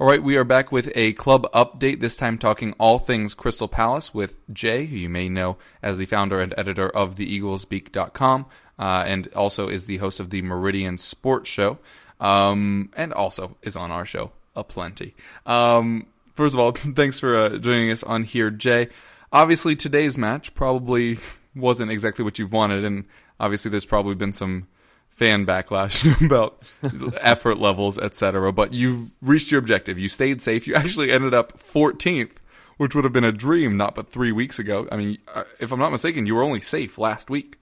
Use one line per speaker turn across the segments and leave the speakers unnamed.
All right, we are back with a club update, this time talking all things Crystal Palace with Jay, who you may know as the founder and editor of theeaglesbeak.com, uh, and also is the host of the Meridian Sports Show, um, and also is on our show aplenty. Um, first of all, thanks for uh, joining us on here, Jay. Obviously, today's match probably wasn't exactly what you've wanted, and obviously, there's probably been some fan backlash about effort levels, etc. But you've reached your objective. You stayed safe. You actually ended up 14th, which would have been a dream not but three weeks ago. I mean, uh, if I'm not mistaken, you were only safe last week.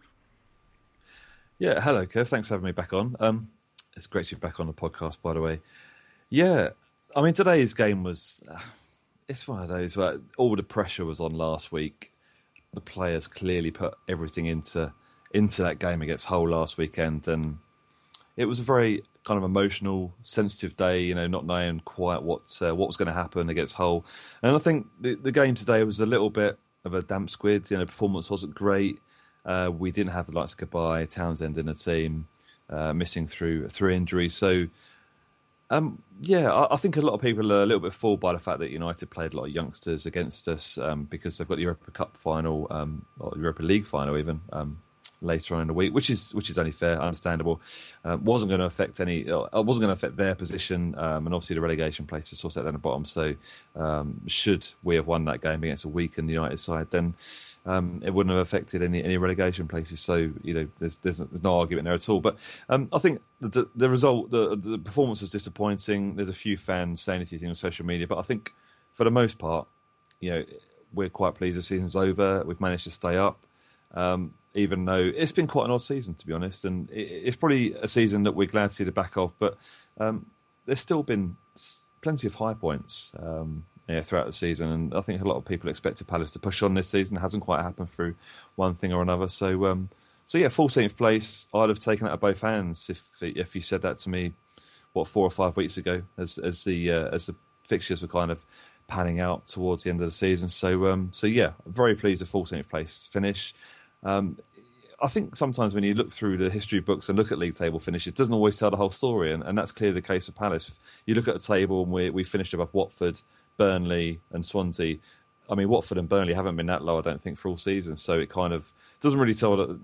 Yeah, hello, Kev. Thanks for having me back on. Um, it's great to be back on the podcast, by the way. Yeah, I mean, today's game was. Uh, it's one of those where all the pressure was on last week. The players clearly put everything into into that game against Hull last weekend, and it was a very kind of emotional, sensitive day. You know, not knowing quite what uh, what was going to happen against Hull, and I think the, the game today was a little bit of a damp squid. You know, performance wasn't great. Uh, we didn't have the likes of Cabaye, Townsend in the team, uh, missing through through injury. So, um, yeah, I, I think a lot of people are a little bit fooled by the fact that United played a lot of youngsters against us um, because they've got the Europa Cup final, um, or Europa League final even. Later on in the week, which is which is only fair, understandable. Uh, wasn't going to affect any. Uh, wasn't going to affect their position, um, and obviously the relegation place is sort of down the bottom. So, um, should we have won that game against a weakened United side, then um, it wouldn't have affected any any relegation places. So, you know, there's there's, there's no argument there at all. But um, I think the, the, result, the, the performance was disappointing. There's a few fans saying a few things on social media, but I think for the most part, you know, we're quite pleased the season's over. We've managed to stay up. Um, even though it's been quite an odd season, to be honest. And it's probably a season that we're glad to see the back of, but um, there's still been plenty of high points um, yeah, throughout the season. And I think a lot of people expected Palace to push on this season. It hasn't quite happened through one thing or another. So, um, so yeah, 14th place, I'd have taken out of both hands if if you said that to me, what, four or five weeks ago, as, as, the, uh, as the fixtures were kind of panning out towards the end of the season. So, um, so yeah, very pleased with 14th place finish. Um, I think sometimes when you look through the history books and look at league table finishes, it doesn't always tell the whole story, and, and that's clearly the case of Palace. You look at the table and we, we finished above Watford, Burnley, and Swansea. I mean, Watford and Burnley haven't been that low, I don't think, for all season. So it kind of doesn't really tell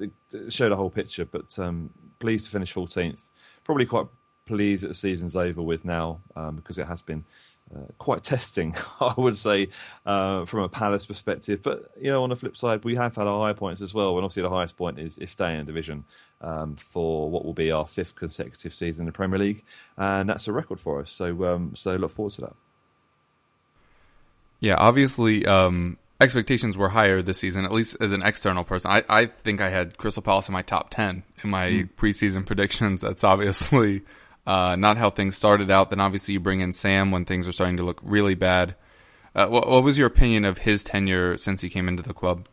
show the whole picture. But um, pleased to finish 14th. Probably quite pleased that the season's over with now um, because it has been uh, quite testing, I would say, uh, from a Palace perspective. But you know, on the flip side, we have had our high points as well. And obviously, the highest point is, is staying in division um, for what will be our fifth consecutive season in the Premier League, and that's a record for us. So, um, so look forward to that.
Yeah, obviously, um, expectations were higher this season, at least as an external person. I, I think I had Crystal Palace in my top 10 in my
Hmm.
preseason predictions. That's obviously uh, not how things started out. Then obviously you bring in Sam when things are starting to look really bad. Uh, what, what was your opinion of his tenure since he came into the club?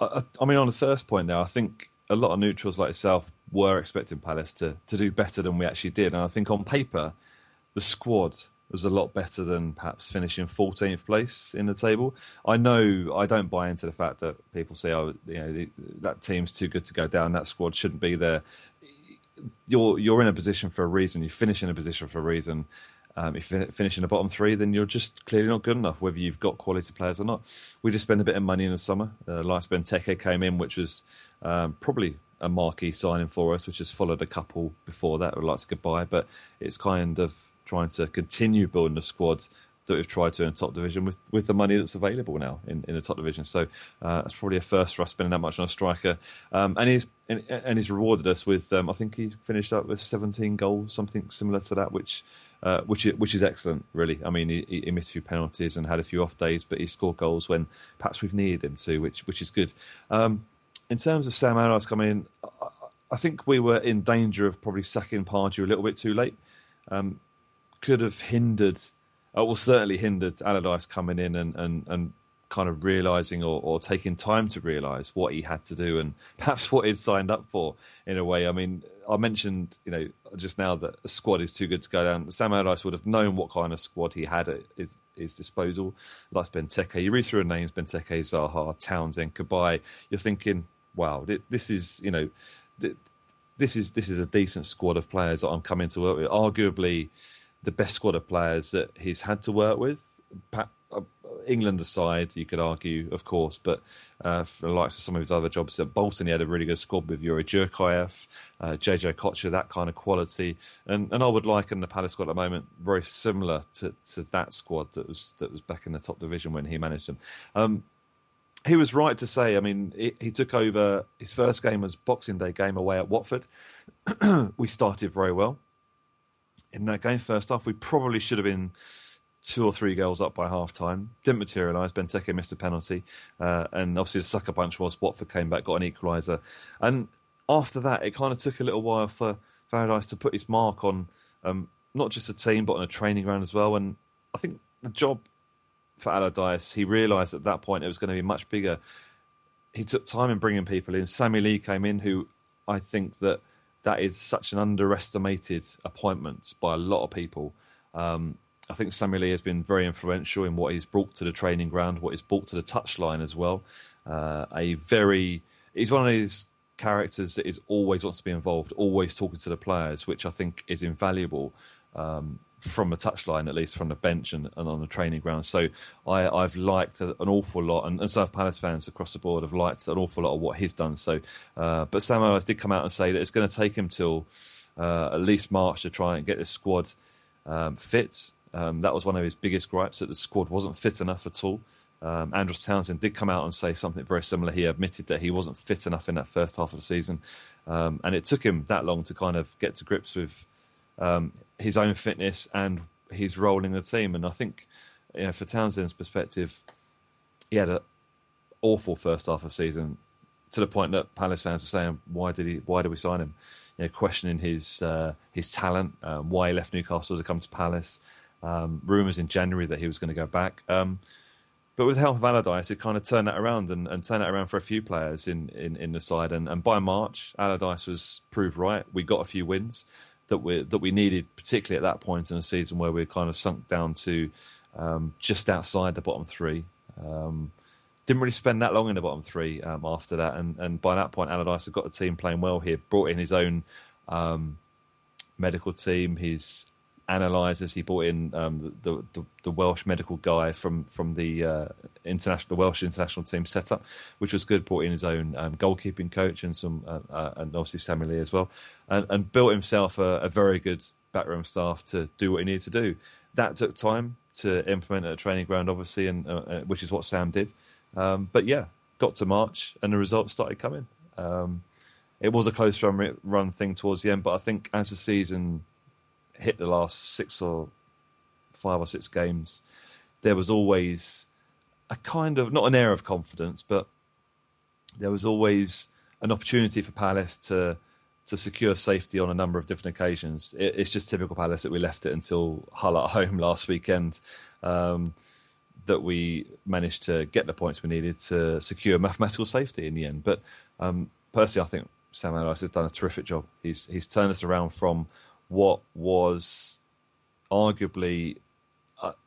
I, I- mean, on the first point there, I think a lot of neutrals like yourself were expecting Palace to, to do better than we actually did. And I think on paper, the squad was a lot better than perhaps finishing 14th place in the table. I know I don't buy into the fact that people say, oh, you know, that team's too good to go down, that squad shouldn't be there. You're, you're in a position for a reason, you finish in a position for a reason. Um, if you finish in the bottom three, then you're just clearly not good enough, whether you've got quality players or not. We just spent a bit of money in the summer. Uh, Lars Benteke came in, which was um, probably a marquee signing for us, which has followed a couple before that. Like to Cabaye, but it's kind of trying to continue building the squad that we've tried to in top division with, with the money that's available now in, in the top division. So uh, that's probably a first for us spending that much on a striker. Um, and he's and, and, he's rewarded us with um, I think he finished up with 17 goals, something similar to that, which uh, which is, which is excellent, really. I mean, he, he, missed a few penalties and had a few off days, but he scored goals when perhaps we've needed him to, which which is good. Um, in terms of Sam Allardyce coming in, I, I, think we were in danger of probably sacking Pardew a little bit too late. Um, could have hindered, uh, well, certainly hindered Allardyce coming in and, and, and kind of realizing or, or, taking time to realize what he had to do and perhaps what he'd signed up for in a way. I mean, I mentioned, you know, just now that the squad is too good to go down. Sam Allardyce would have known what kind of squad he had at his, his disposal. Like Benteke, you read through names: Benteke, Zaha, Townsend, Cabaye. You're thinking, wow, this is, you know, this is this is a decent squad of players that I'm coming to work with. Arguably, the best squad of players that he's had to work with. Uh, England aside, you could argue, of course, but uh, for the likes of some of his other jobs at Bolton, he had a really good squad with Youri Djorkaeff, uh, JJ Okocha, that kind of quality, and and I would liken the Palace squad at the moment very similar to, to that squad that was that was back in the top division when he managed them. Um, he was right to say. I mean, he, he, took over. His first game was Boxing Day game away at Watford. we started very well in that game. First off, we probably should have been two or three goals up by half time. Didn't materialise. Benteke missed a penalty. Uh, and obviously, the sucker punch was Watford came back, got an equaliser. And after that, it kind of took a little while for Allardyce to put his mark on um, not just a team, but on a training ground as well. And I think the job for Allardyce, he realised at that point it was going to be much bigger. He took time in bringing people in. Sammy Lee came in, who I think that that is such an underestimated appointment by a lot of people. Um, I think Samuel Lee has been very influential in what he's brought to the training ground, what he's brought to the touchline as well. Uh, a very, he's one of these characters that is always wants to be involved, always talking to the players, which I think is invaluable um, from a touchline, at least from the bench and, and on the training ground. So I, I've liked an awful lot, and, and so have Palace fans across the board have liked an awful lot of what he's done. So, uh, but Sam Allardyce did come out and say that it's going to take him till uh, at least March to try and get this squad um, fit. Um, that was one of his biggest gripes that the squad wasn't fit enough at all. Um, Townsend did come out and say something very similar. He admitted that he wasn't fit enough in that first half of the season, um, and it took him that long to kind of get to grips with um, his own fitness and his role in the team. And I think, you know, for Townsend's perspective, he had an awful first half of the season to the point that Palace fans are saying, "Why did he? Why did we sign him?" You know, questioning his uh, his talent, um, why he left Newcastle to come to Palace. Um, rumours in January that he was going to go back. Um, but with the help of Allardyce, it kind of turned that around and, and turned that around for a few players in, in, in the side. And, and by March, Allardyce was proved right. We got a few wins that we that we needed, particularly at that point in the season where we kind of sunk down to um, just outside the bottom three. Um, didn't really spend that long in the bottom three um, after that, and, and by that point, Allardyce had got the team playing well here. Brought in his own um, medical team, his analyzers. He brought in um, the, the, the Welsh medical guy from from the uh, international the Welsh international team setup, which was good. Brought in his own um, goalkeeping coach and some uh, uh, and obviously Samuel Lee as well, and, and built himself a, a, very good backroom staff to do what he needed to do. That took time to implement at a training ground, obviously, and uh, uh, which is what Sam did. Um, but yeah, got to March and the results started coming. Um, it was a close run run thing towards the end, but I think as the season hit the last six or five or six games, there was always a kind of not an air of confidence, but there was always an opportunity for Palace to to secure safety on a number of different occasions. It, it's just typical Palace that we left it until Hull at home last weekend um, that we managed to get the points we needed to secure mathematical safety in the end. But um, personally, I think Sam Allardyce has done a terrific job. He's he's turned us around from what was arguably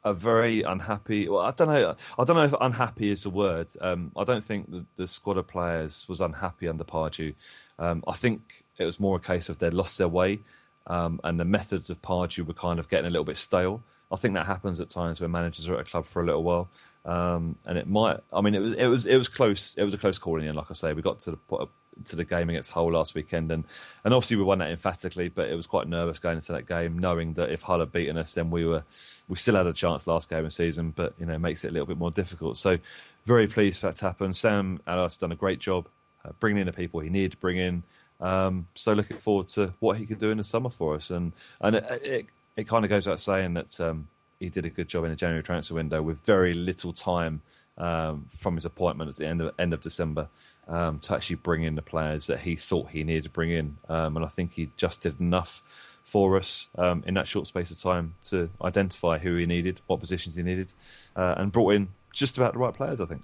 a, very unhappy. Well, I don't know. I don't know if unhappy is the word. Um, I don't think the, the, squad of players was unhappy under Pardew. Um, I think it was more a case of they'd lost their way, um, and the methods of Pardew were kind of getting a little bit stale. I think that happens at times when managers are at a club for a little while, um, and it might. I mean, it was it was it was close. It was a close call in the end. Like I say, we got to the to the game against Hull last weekend, and and obviously we won that emphatically. But it was quite nervous going into that game, knowing that if Hull had beaten us, then we were we still had a chance last game of season, but you know makes it a little bit more difficult. So very pleased for that to happen. Sam Allardyce has done a great job uh, bringing in the people he needed to bring in. Um, so looking forward to what he can do in the summer for us, and and it it, it kind of goes without saying that um, he did a good job in the January transfer window with very little time um, from his appointment at the end of end of December um, to actually bring in the players that he thought he needed to bring in, um, and I think he just did enough for us um, in that short space of time to identify who he needed, what positions he needed, uh, and brought in just about the right players. I think.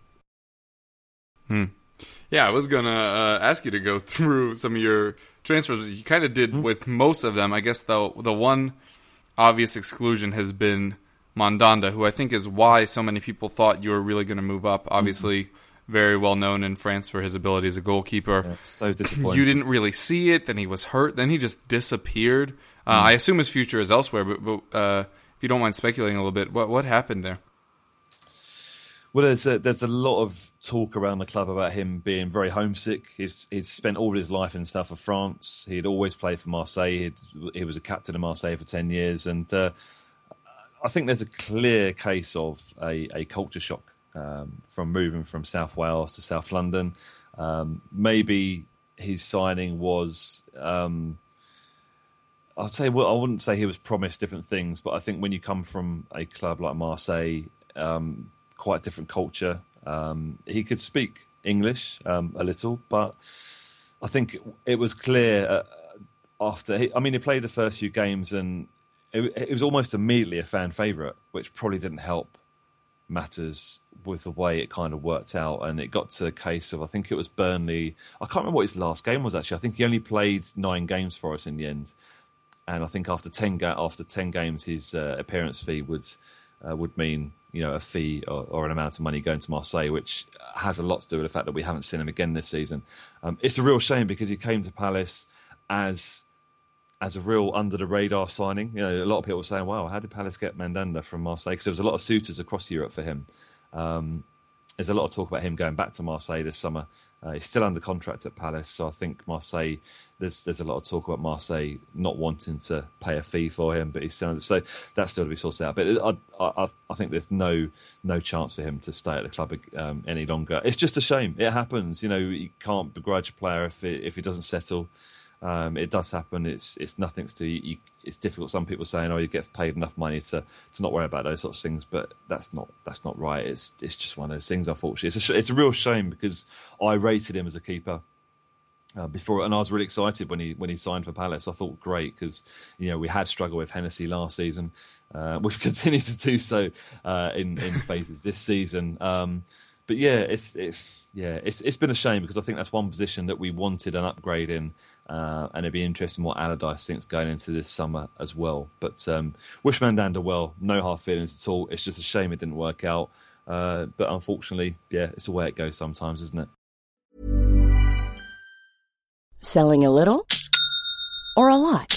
Hmm. Yeah, I was gonna uh, ask you to go through some of your transfers. You kind of did mm-hmm. with most of them. I guess the the one obvious exclusion has been Mandanda, who I think is why so many people thought you were really going to move up. Obviously, mm-hmm. very well known in France for his ability as a goalkeeper.
Yeah, so disappointing.
You didn't really see it. Then he was hurt. Then he just disappeared. Uh, mm. I assume his future is elsewhere. But, but uh, if you don't mind speculating a little bit, what what happened there?
Well, there's a, there's a lot of talk around the club about him being very homesick. He's he's spent all his life in south of France. He'd always played for Marseille. He'd, he was a captain of Marseille for ten years, and uh, I think there's a clear case of a, a culture shock um, from moving from South Wales to South London. Um, maybe his signing was. Um, I'd say well, I wouldn't say he was promised different things, but I think when you come from a club like Marseille, um, quite a different culture. Um, he could speak English um, a little, but I think it was clear uh, after. He, I mean, he played the first few games and it, it was almost immediately a fan favourite, which probably didn't help matters with the way it kind of worked out. And it got to a case of I think it was Burnley. I can't remember what his last game was actually. I think he only played nine games for us in the end. And I think after ten ga- after ten games, his uh, appearance fee would uh, would mean you know a fee or, or, an amount of money going to Marseille, which has a lot to do with the fact that we haven't seen him again this season. Um, it's a real shame because he came to Palace as as a real under the radar signing. You know, a lot of people were saying, "Wow, how did Palace get Mandanda from Marseille?" Because there was a lot of suitors across Europe for him. Um, there's a lot of talk about him going back to Marseille this summer. Uh, he's still under contract at Palace, so I think Marseille. There's there's a lot of talk about Marseille not wanting to pay a fee for him, but he's still under, so that's still to be sorted out. But I, I, I think there's no no chance for him to stay at the club um, any longer. It's just a shame. It happens. You know, you can't begrudge a player if it, if he doesn't settle. Um, it does happen. It's it's nothing to you, it's difficult. Some people saying, "Oh, he gets paid enough money to to not worry about those sorts of things," but that's not that's not right. It's it's just one of those things. Unfortunately, it's a it's a real shame because I rated him as a keeper. Uh, before and I was really excited when he when he signed for Palace. I thought great because you know we had struggled with Hennessy last season. Uh, we've continued to do so uh, in in phases this season. Um, but yeah, it's it's yeah, it's it's been a shame because I think that's one position that we wanted an upgrade in, uh, and it'd be interesting what Allardyce thinks going into this summer as well. But um, wish Mandanda well, no hard feelings at all. It's just a shame it didn't work out. Uh, but unfortunately, yeah, it's the way it goes sometimes, isn't it?
Selling a little or a lot?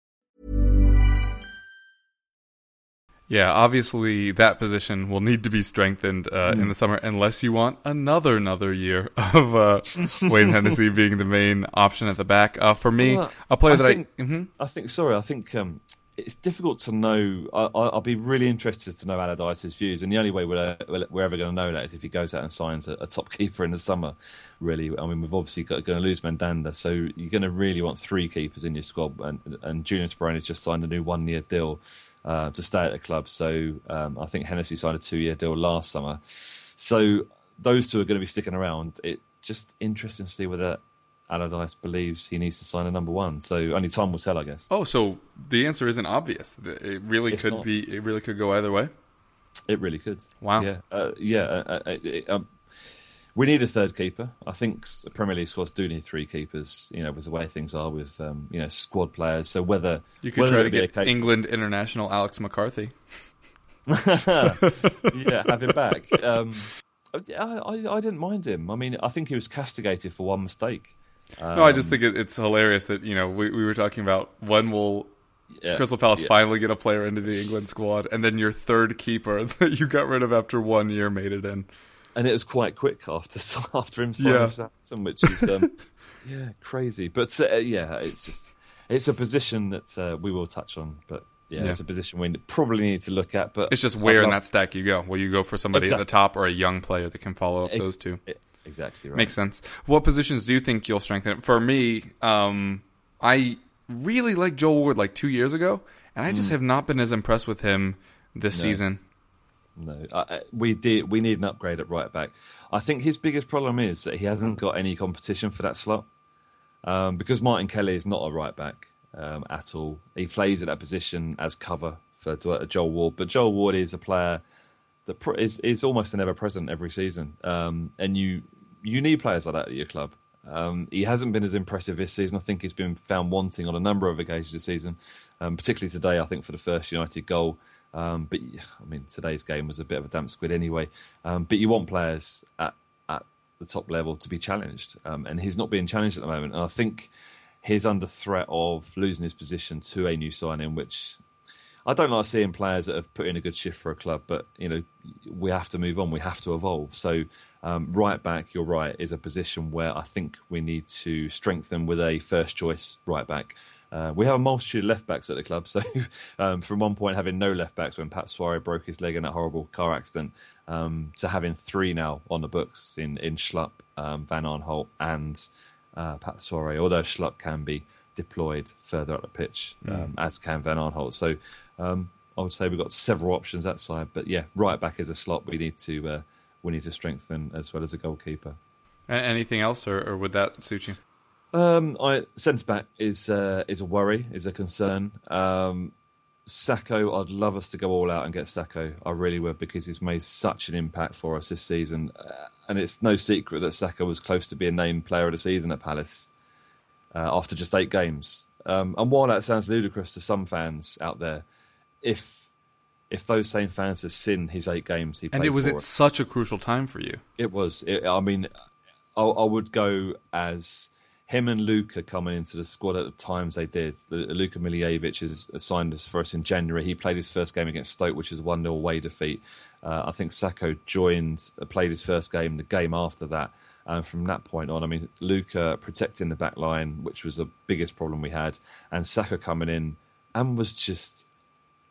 Yeah, obviously that position will need to be strengthened uh, mm. in the summer unless you want another another year of uh, Wayne Hennessy being the main option at the back. Uh, for me, well, a player I that
think,
I... Mm-hmm.
I think, sorry, I think um, it's difficult to know. I, I- I'll be really interested to know Allardyce's views, and the only way we're, we're ever going to know that is if he goes out and signs a, a top keeper in the summer. Really, I mean, we've obviously got going to lose Mandanda, so you're going to really want three keepers in your squad. And, and Julian Speroni's just signed a new one-year deal uh, to stay at the club. So um, I think Hennessy signed a two-year deal last summer. So those two are going to be sticking around. It just interesting to see whether Allardyce believes he needs to sign a number one. So only time will tell, I guess.
Oh, so the answer isn't obvious. It really
It's
could
not.
be. It really could go either way.
It really could.
Wow.
Yeah. Uh, yeah. Uh, uh, it- um, we need a third keeper. I think the Premier League squads do need three keepers. You know, with the way things are with um, you know squad players. So whether
You could
whether
try to
it be a
get England international Alex McCarthy.
yeah, have him back. Um, I, I, I didn't mind him. I mean, I think he was castigated for one mistake.
no, I just
Um,
think it, it's hilarious that you know we, we were talking about when will
Yeah,
Crystal Palace
yeah.
finally get a player into the England squad, and then your third keeper that you got rid of after one year made it in.
And it was quite quick after after him signing
Yeah.
Southampton, which is um, yeah crazy. But uh, yeah, it's just it's a position that uh, we will touch on. But yeah,
Yeah.
it's a position we probably need to look at. But
It's just where in that stack you go. Will you go for somebody at the top or a young player that can follow up
Ex-
those two?
exactly right.
Makes sense. What positions do you think you'll strengthen? For me, um, I really liked Joel Ward like two years ago, and I just
Hmm.
have not been as impressed with him this season.
No, I, we did. We need an upgrade at right back. I think his biggest problem is that he hasn't got any competition for that slot. Um, because Martin Kelly is not a right back um, at all. He plays at that position as cover for Joel Ward, but Joel Ward is a player that is is almost an ever present every season. Um, and you you need players like that at your club. Um, he hasn't been as impressive this season. I think he's been found wanting on a number of occasions this season, um, particularly today. I think for the first United goal. Um, but I mean, today's game was a bit of a damp squid anyway. Um, but you want players at at the top level to be challenged, um, and he's not being challenged at the moment. And I think he's under threat of losing his position to a new signing, which I don't like seeing players that have put in a good shift for a club, but you know we have to move on. We have to evolve. So um, right back, you're right, is a position where I think we need to strengthen with a first choice right back. Uh, we have a multitude of left backs at the club, so um, from one point having no left backs when Pape Souaré broke his leg in that horrible car accident, um, to having three now on the books in in Schlupp, um, Van Aanholt, and uh, Pape Souaré. Although Schlupp can be deployed further up the pitch, um, as can Van Aanholt. So um, I would say we've got several options that side, but yeah, right back is a slot we need to uh, we need to strengthen as well as a goalkeeper.
Anything else, or, or would that suit you?
Um, I centre back is uh, is a worry, is a concern. Um, Sakho, I'd love us to go all out and get Sakho. I really would because he's made such an impact for us this season, uh, and it's no secret that Sakho was close to being named Player of the Season at Palace uh, after just eight games. Um, and while that sounds ludicrous to some fans out there, if if those same fans have seen his eight games he played
And it was at
us-
such a crucial time for you.
it was. It, I mean, I, I would go as him and Luka coming into the squad at the times they did. Luka Milivojević has signed us for us in January. He played his first game against Stoke, which is a 1 0 away defeat. Uh, I think Sakho joined, uh, played his first game the game after that. And from that point on, I mean, Luka protecting the back line, which was the biggest problem we had, and Sakho coming in and was just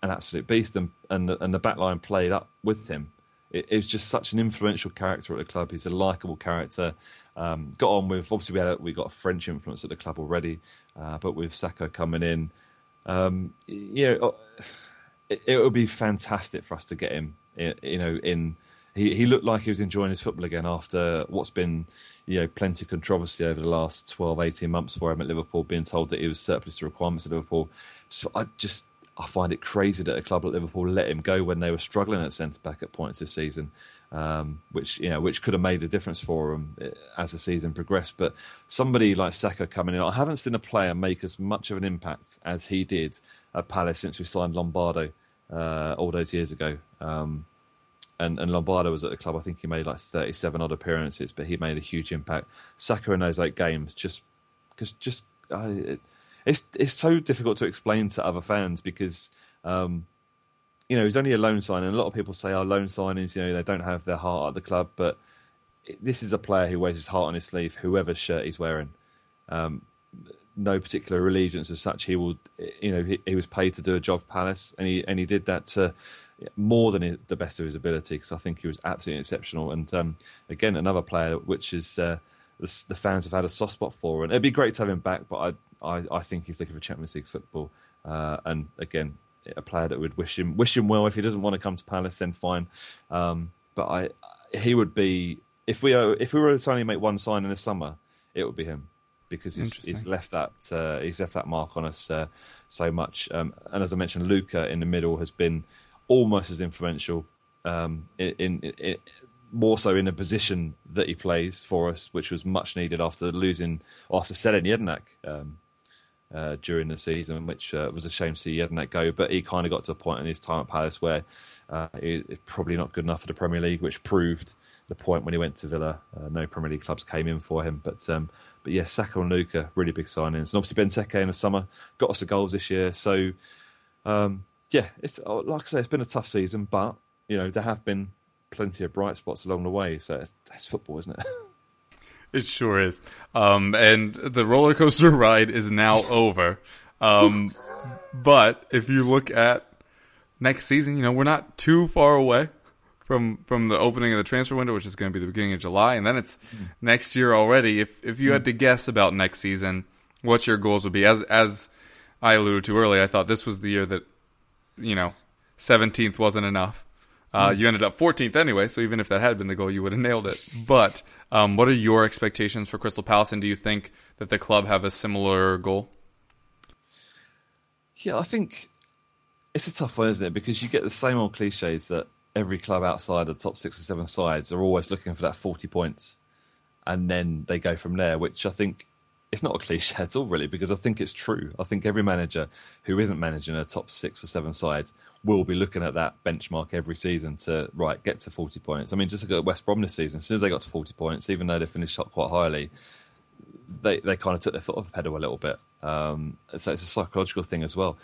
an absolute beast, and and the, and the back line played up with him. It, it was just such an influential character at the club. He's a likable character. Um, got on with obviously we had a, we got a French influence at the club already, uh, but with Sakho coming in, um, you know, it, it would be fantastic for us to get him. You know, in he, he looked like he was enjoying his football again after what's been, you know, plenty of controversy over the last 12, 18 months for him at Liverpool, being told that he was surplus to requirements at Liverpool. So I just I find it crazy that a club like Liverpool let him go when they were struggling at centre back at points this season, um, which you know which could have made a difference for them eh, as the season progressed. But somebody like Sakho coming in, I haven't seen a player make as much of an impact as he did at Palace since we signed Lombardo uh, all those years ago. Um, and, and Lombardo was at the club. I think he made like 37 odd appearances, but he made a huge impact. Sakho in those eight games, just because just uh, it, it's it's so difficult to explain to other fans because um, you know he's only a loan sign, and A lot of people say, "Oh, loan signings, you know, they don't have their heart at the club." But this is a player who wears his heart on his sleeve, whoever shirt he's wearing. Um, no particular allegiance as such. He will, you know, he, he was paid to do a job for Palace, and he and he did that to more than the best of his ability because I think he was absolutely exceptional. And um, again, another player which is uh, the, the, fans have had a soft spot for, and it'd be great to have him back. But I, I, I think he's looking for Champions League football, uh, and again, a player that would wish him wish him well. If he doesn't want to come to Palace, then fine. Um, but I, he would be if we are, if we were to only make one sign in the summer, it would be him because he's, he's left that uh, he's left that mark on us uh, so much. Um, and as I mentioned, Luka in the middle has been almost as influential um, in, in, in, more so in a position that he plays for us, which was much needed after losing after selling Jedinak um, uh, during the season, which uh, was a shame to see Jedinak go. But he kind of got to a point in his time at Palace where uh, he's probably not good enough for the Premier League, which proved the point when he went to Villa. Uh, no Premier League clubs came in for him, but um, but yeah, Sakho and Luka really big signings, and obviously Benteke in the summer got us the goals this year. So um, yeah, it's uh, like I say, it's been a tough season, but you know there have been plenty of bright spots along the way. So it's, that's football, isn't it?
It sure is. Um, and the roller coaster ride is now over. Um, but if you look at next season, you know we're not too far away from from the opening of the transfer window, which is going to be the beginning of July, and then it's mm. next year already. If if you had to guess about next season, what your goals would be, as as I alluded to earlier, I thought this was the year that you know, 17th wasn't enough. Uh, you ended up 14th anyway, so even if that had been the goal, you would have nailed it. But um, what are your expectations for Crystal Palace, and do you think that the club have a similar goal?
Yeah, I think it's a tough one, isn't it? Because you get the same old cliches that every club outside the top six or seven sides are always looking for that 40 points, and then they go from there, which I think it's not a cliche at all, really, because I think it's true. I think every manager who isn't managing a top six or seven side will be looking at that benchmark every season to right get to forty points. I mean, just look at West Brom this season. As soon as they got to forty points, even though they finished up quite highly, they they kind of took their foot off the pedal a little bit. Um, so it's a psychological thing as well.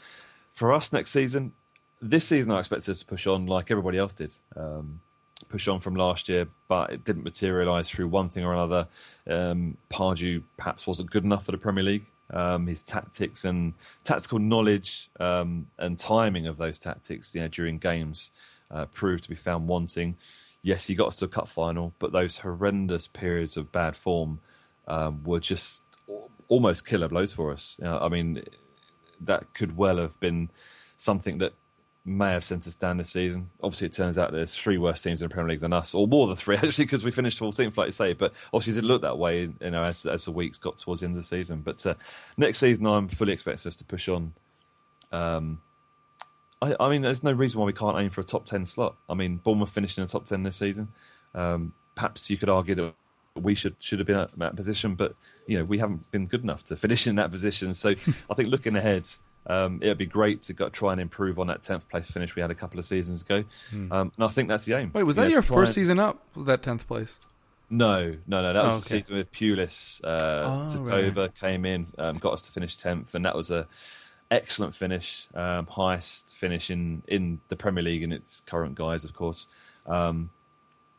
For us next season, this season I expected to push on like everybody else did. Um, push on from last year, but it didn't materialise through one thing or another. Um, Pardew perhaps wasn't good enough for the Premier League. Um, his tactics and tactical knowledge um, and timing of those tactics, you know, during games, uh, proved to be found wanting. Yes, he got us to a cup final, but those horrendous periods of bad form um, were just almost killer blows for us. You know, I mean, that could well have been something that may have sent us down this season. Obviously, it turns out there's three worse teams in the Premier League than us, or more than three actually, because we finished 14th, like you say. But obviously, it didn't look that way, you know, as, as the weeks got towards the end of the season. But uh, next season, I'm fully expecting us to push on. Um, I, I, mean, there's no reason why we can't aim for a top 10 slot. I mean, Bournemouth finished in the top 10 this season. Um, perhaps you could argue that we should should have been at that position, but you know we haven't been good enough to finish in that position. So I think looking ahead, um, it'd be great to go, try and improve on that tenth place finish we had a couple of seasons ago, hmm. um, and I think that's the aim.
Wait, was that your first and... season up? That tenth place?
No, no, no. That was oh, okay. the season with Pulis. Uh, oh, took right. over, came in, um, got us to finish tenth, and that was a excellent finish, um, highest finish in in the Premier League in its current guise, of course. Um,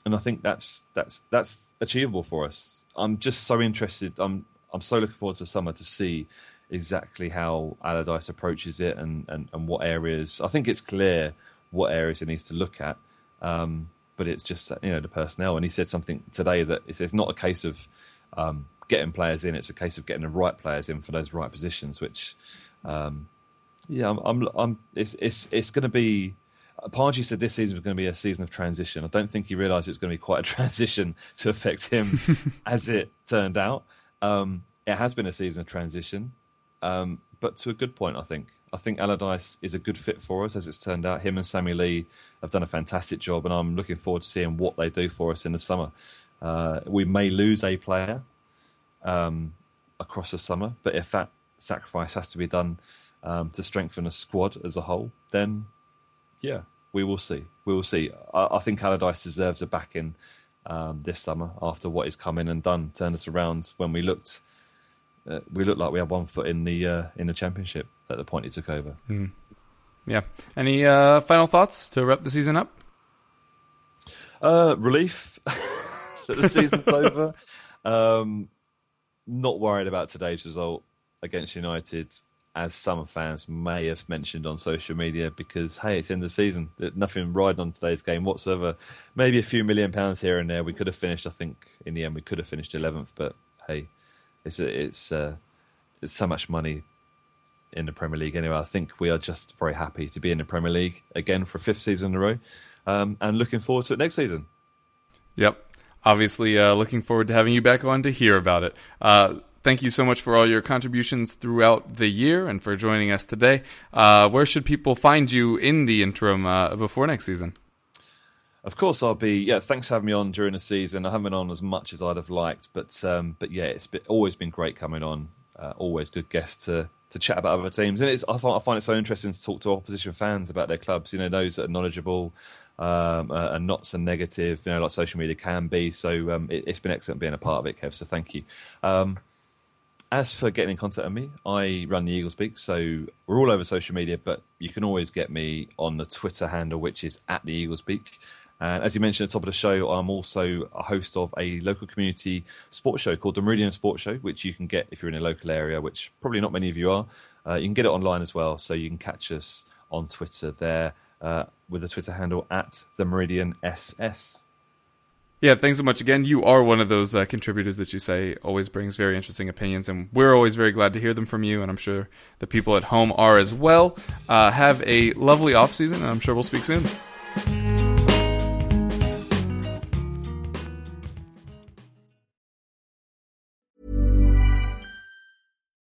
and I think that's that's that's achievable for us. I'm just so interested. I'm I'm so looking forward to summer to see exactly how Allardyce approaches it and, and, and what areas. I think it's clear what areas he needs to look at, um, but it's just you know the personnel. And he said something today that it's, not a case of um, getting players in; it's a case of getting the right players in for those right positions. Which, um, yeah, I'm, I'm, I'm, it's it's it's going to be. Pardew said this season was going to be a season of transition. I don't think he realised it was going to be quite a transition to affect him, as it turned out. Um, it has been a season of transition. Um, but to a good point, I think. I think Allardyce is a good fit for us, as it's turned out. Him and Sammy Lee have done a fantastic job, and I'm looking forward to seeing what they do for us in the summer. Uh, we may lose a player um, across the summer, but if that sacrifice has to be done um, to strengthen a squad as a whole, then yeah, we will see. We will see. I, I think Allardyce deserves a backing um, this summer after what he's come in and done, turned us around when we looked uh, we looked like we had one foot in the uh, in the championship at the point he took over.
Mm. Yeah. Any uh, final thoughts to wrap the season up?
Uh, relief that the season's over. Um, not worried about today's result. against United, as some fans may have mentioned on social media, because hey, it's in the season. Nothing riding on today's game whatsoever. Maybe a few million pounds here and there. We could have finished. I think in the end we could have finished eleventh, but hey, it's it's uh, it's so much money in the Premier League anyway. I think we are just very happy to be in the Premier League again for a fifth season in a row, um, and looking forward to it next season.
Yep. Obviously, uh, looking forward to having you back on to hear about it. Uh, thank you so much for all your contributions throughout the year and for joining us today. Uh, where should people find you in the interim uh, before next season?
Of course, I'll be. Yeah, thanks for having me on during the season. I haven't been on as much as I'd have liked, but um, but yeah, it's been, always been great coming on. Uh, always good guests to to chat about other teams, and it's I find, I find it so interesting to talk to opposition fans about their clubs. You know, those that are knowledgeable um, uh, and not so negative. You know, like social media can be. So um, it, has been excellent being a part of it, Kev. So thank you. Um, as for getting in contact with me, I run the Eagles Beak, so we're all over social media, but you can always get me on the Twitter handle, which is at the Eagles Beak. And as you mentioned at the top of the show, I'm also a host of a local community sports show called the Meridian Sports Show, which you can get if you're in a local area, which probably not many of you are. Uh, you can get it online as well, so you can catch us on Twitter there uh, with the Twitter handle at the Meridian SS.
Yeah, thanks so much again. You are one of those uh, contributors that you say always brings very interesting opinions, and we're always very glad to hear them from you. And I'm sure the people at home are as well. Uh, have a lovely off season, and I'm sure we'll speak soon.